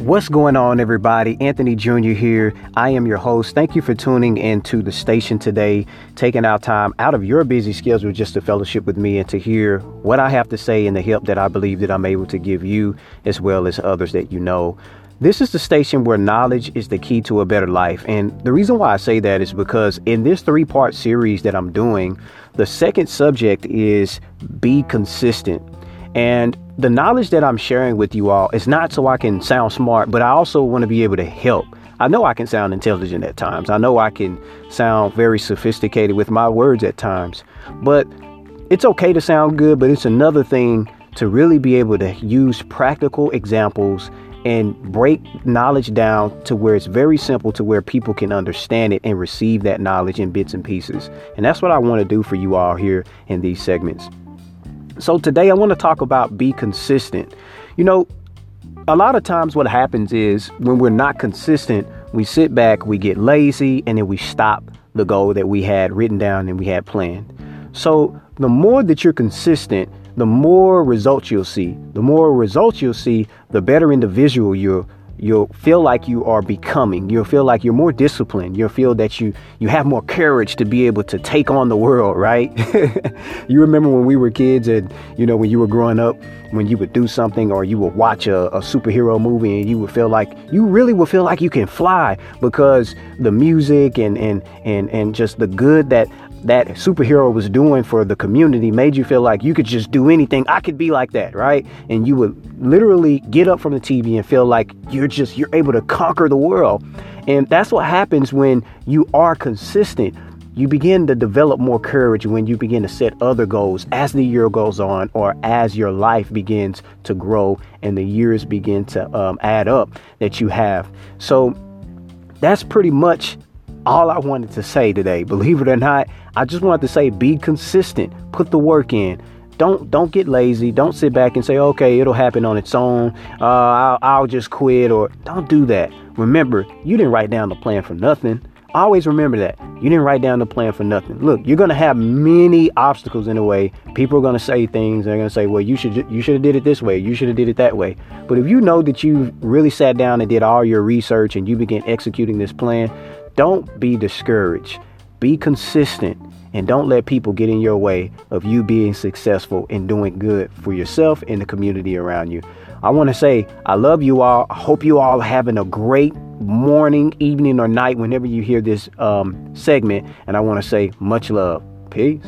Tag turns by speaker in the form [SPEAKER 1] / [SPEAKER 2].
[SPEAKER 1] What's going on, everybody? Anthony Jr. here. I am your host. Thank you for tuning into the station today, taking our time out of your busy schedule just to fellowship with me and to hear what I have to say and the help that I believe that I'm able to give you as well as others that you know. This is the station where knowledge is the key to a better life. And the reason why I say that is because in this three part series that I'm doing, the second subject is be consistent. And the knowledge that I'm sharing with you all is not so I can sound smart, but I also want to be able to help. I know I can sound intelligent at times. I know I can sound very sophisticated with my words at times. But it's okay to sound good, but it's another thing to really be able to use practical examples and break knowledge down to where it's very simple to where people can understand it and receive that knowledge in bits and pieces. And that's what I want to do for you all here in these segments. So today I want to talk about be consistent. You know, a lot of times what happens is when we're not consistent, we sit back, we get lazy, and then we stop the goal that we had written down and we had planned. So the more that you're consistent, the more results you'll see. The more results you'll see, the better individual you'll you'll feel like you are becoming you'll feel like you're more disciplined you'll feel that you you have more courage to be able to take on the world right you remember when we were kids and you know when you were growing up when you would do something or you would watch a, a superhero movie and you would feel like you really would feel like you can fly because the music and and and and just the good that that superhero was doing for the community made you feel like you could just do anything. I could be like that, right? And you would literally get up from the TV and feel like you're just you're able to conquer the world. And that's what happens when you are consistent. You begin to develop more courage when you begin to set other goals as the year goes on or as your life begins to grow and the years begin to um, add up that you have. So that's pretty much all I wanted to say today. Believe it or not, I just wanted to say be consistent. Put the work in. Don't don't get lazy. Don't sit back and say, okay, it'll happen on its own. Uh, I'll, I'll just quit or don't do that. Remember, you didn't write down the plan for nothing. Always remember that. You didn't write down the plan for nothing. Look, you're going to have many obstacles in the way. People are going to say things. They're going to say, "Well, you should you should have did it this way. You should have did it that way." But if you know that you really sat down and did all your research and you begin executing this plan, don't be discouraged. Be consistent and don't let people get in your way of you being successful and doing good for yourself and the community around you. I want to say I love you all. I hope you all having a great morning, evening, or night whenever you hear this um, segment. And I want to say much love. Peace.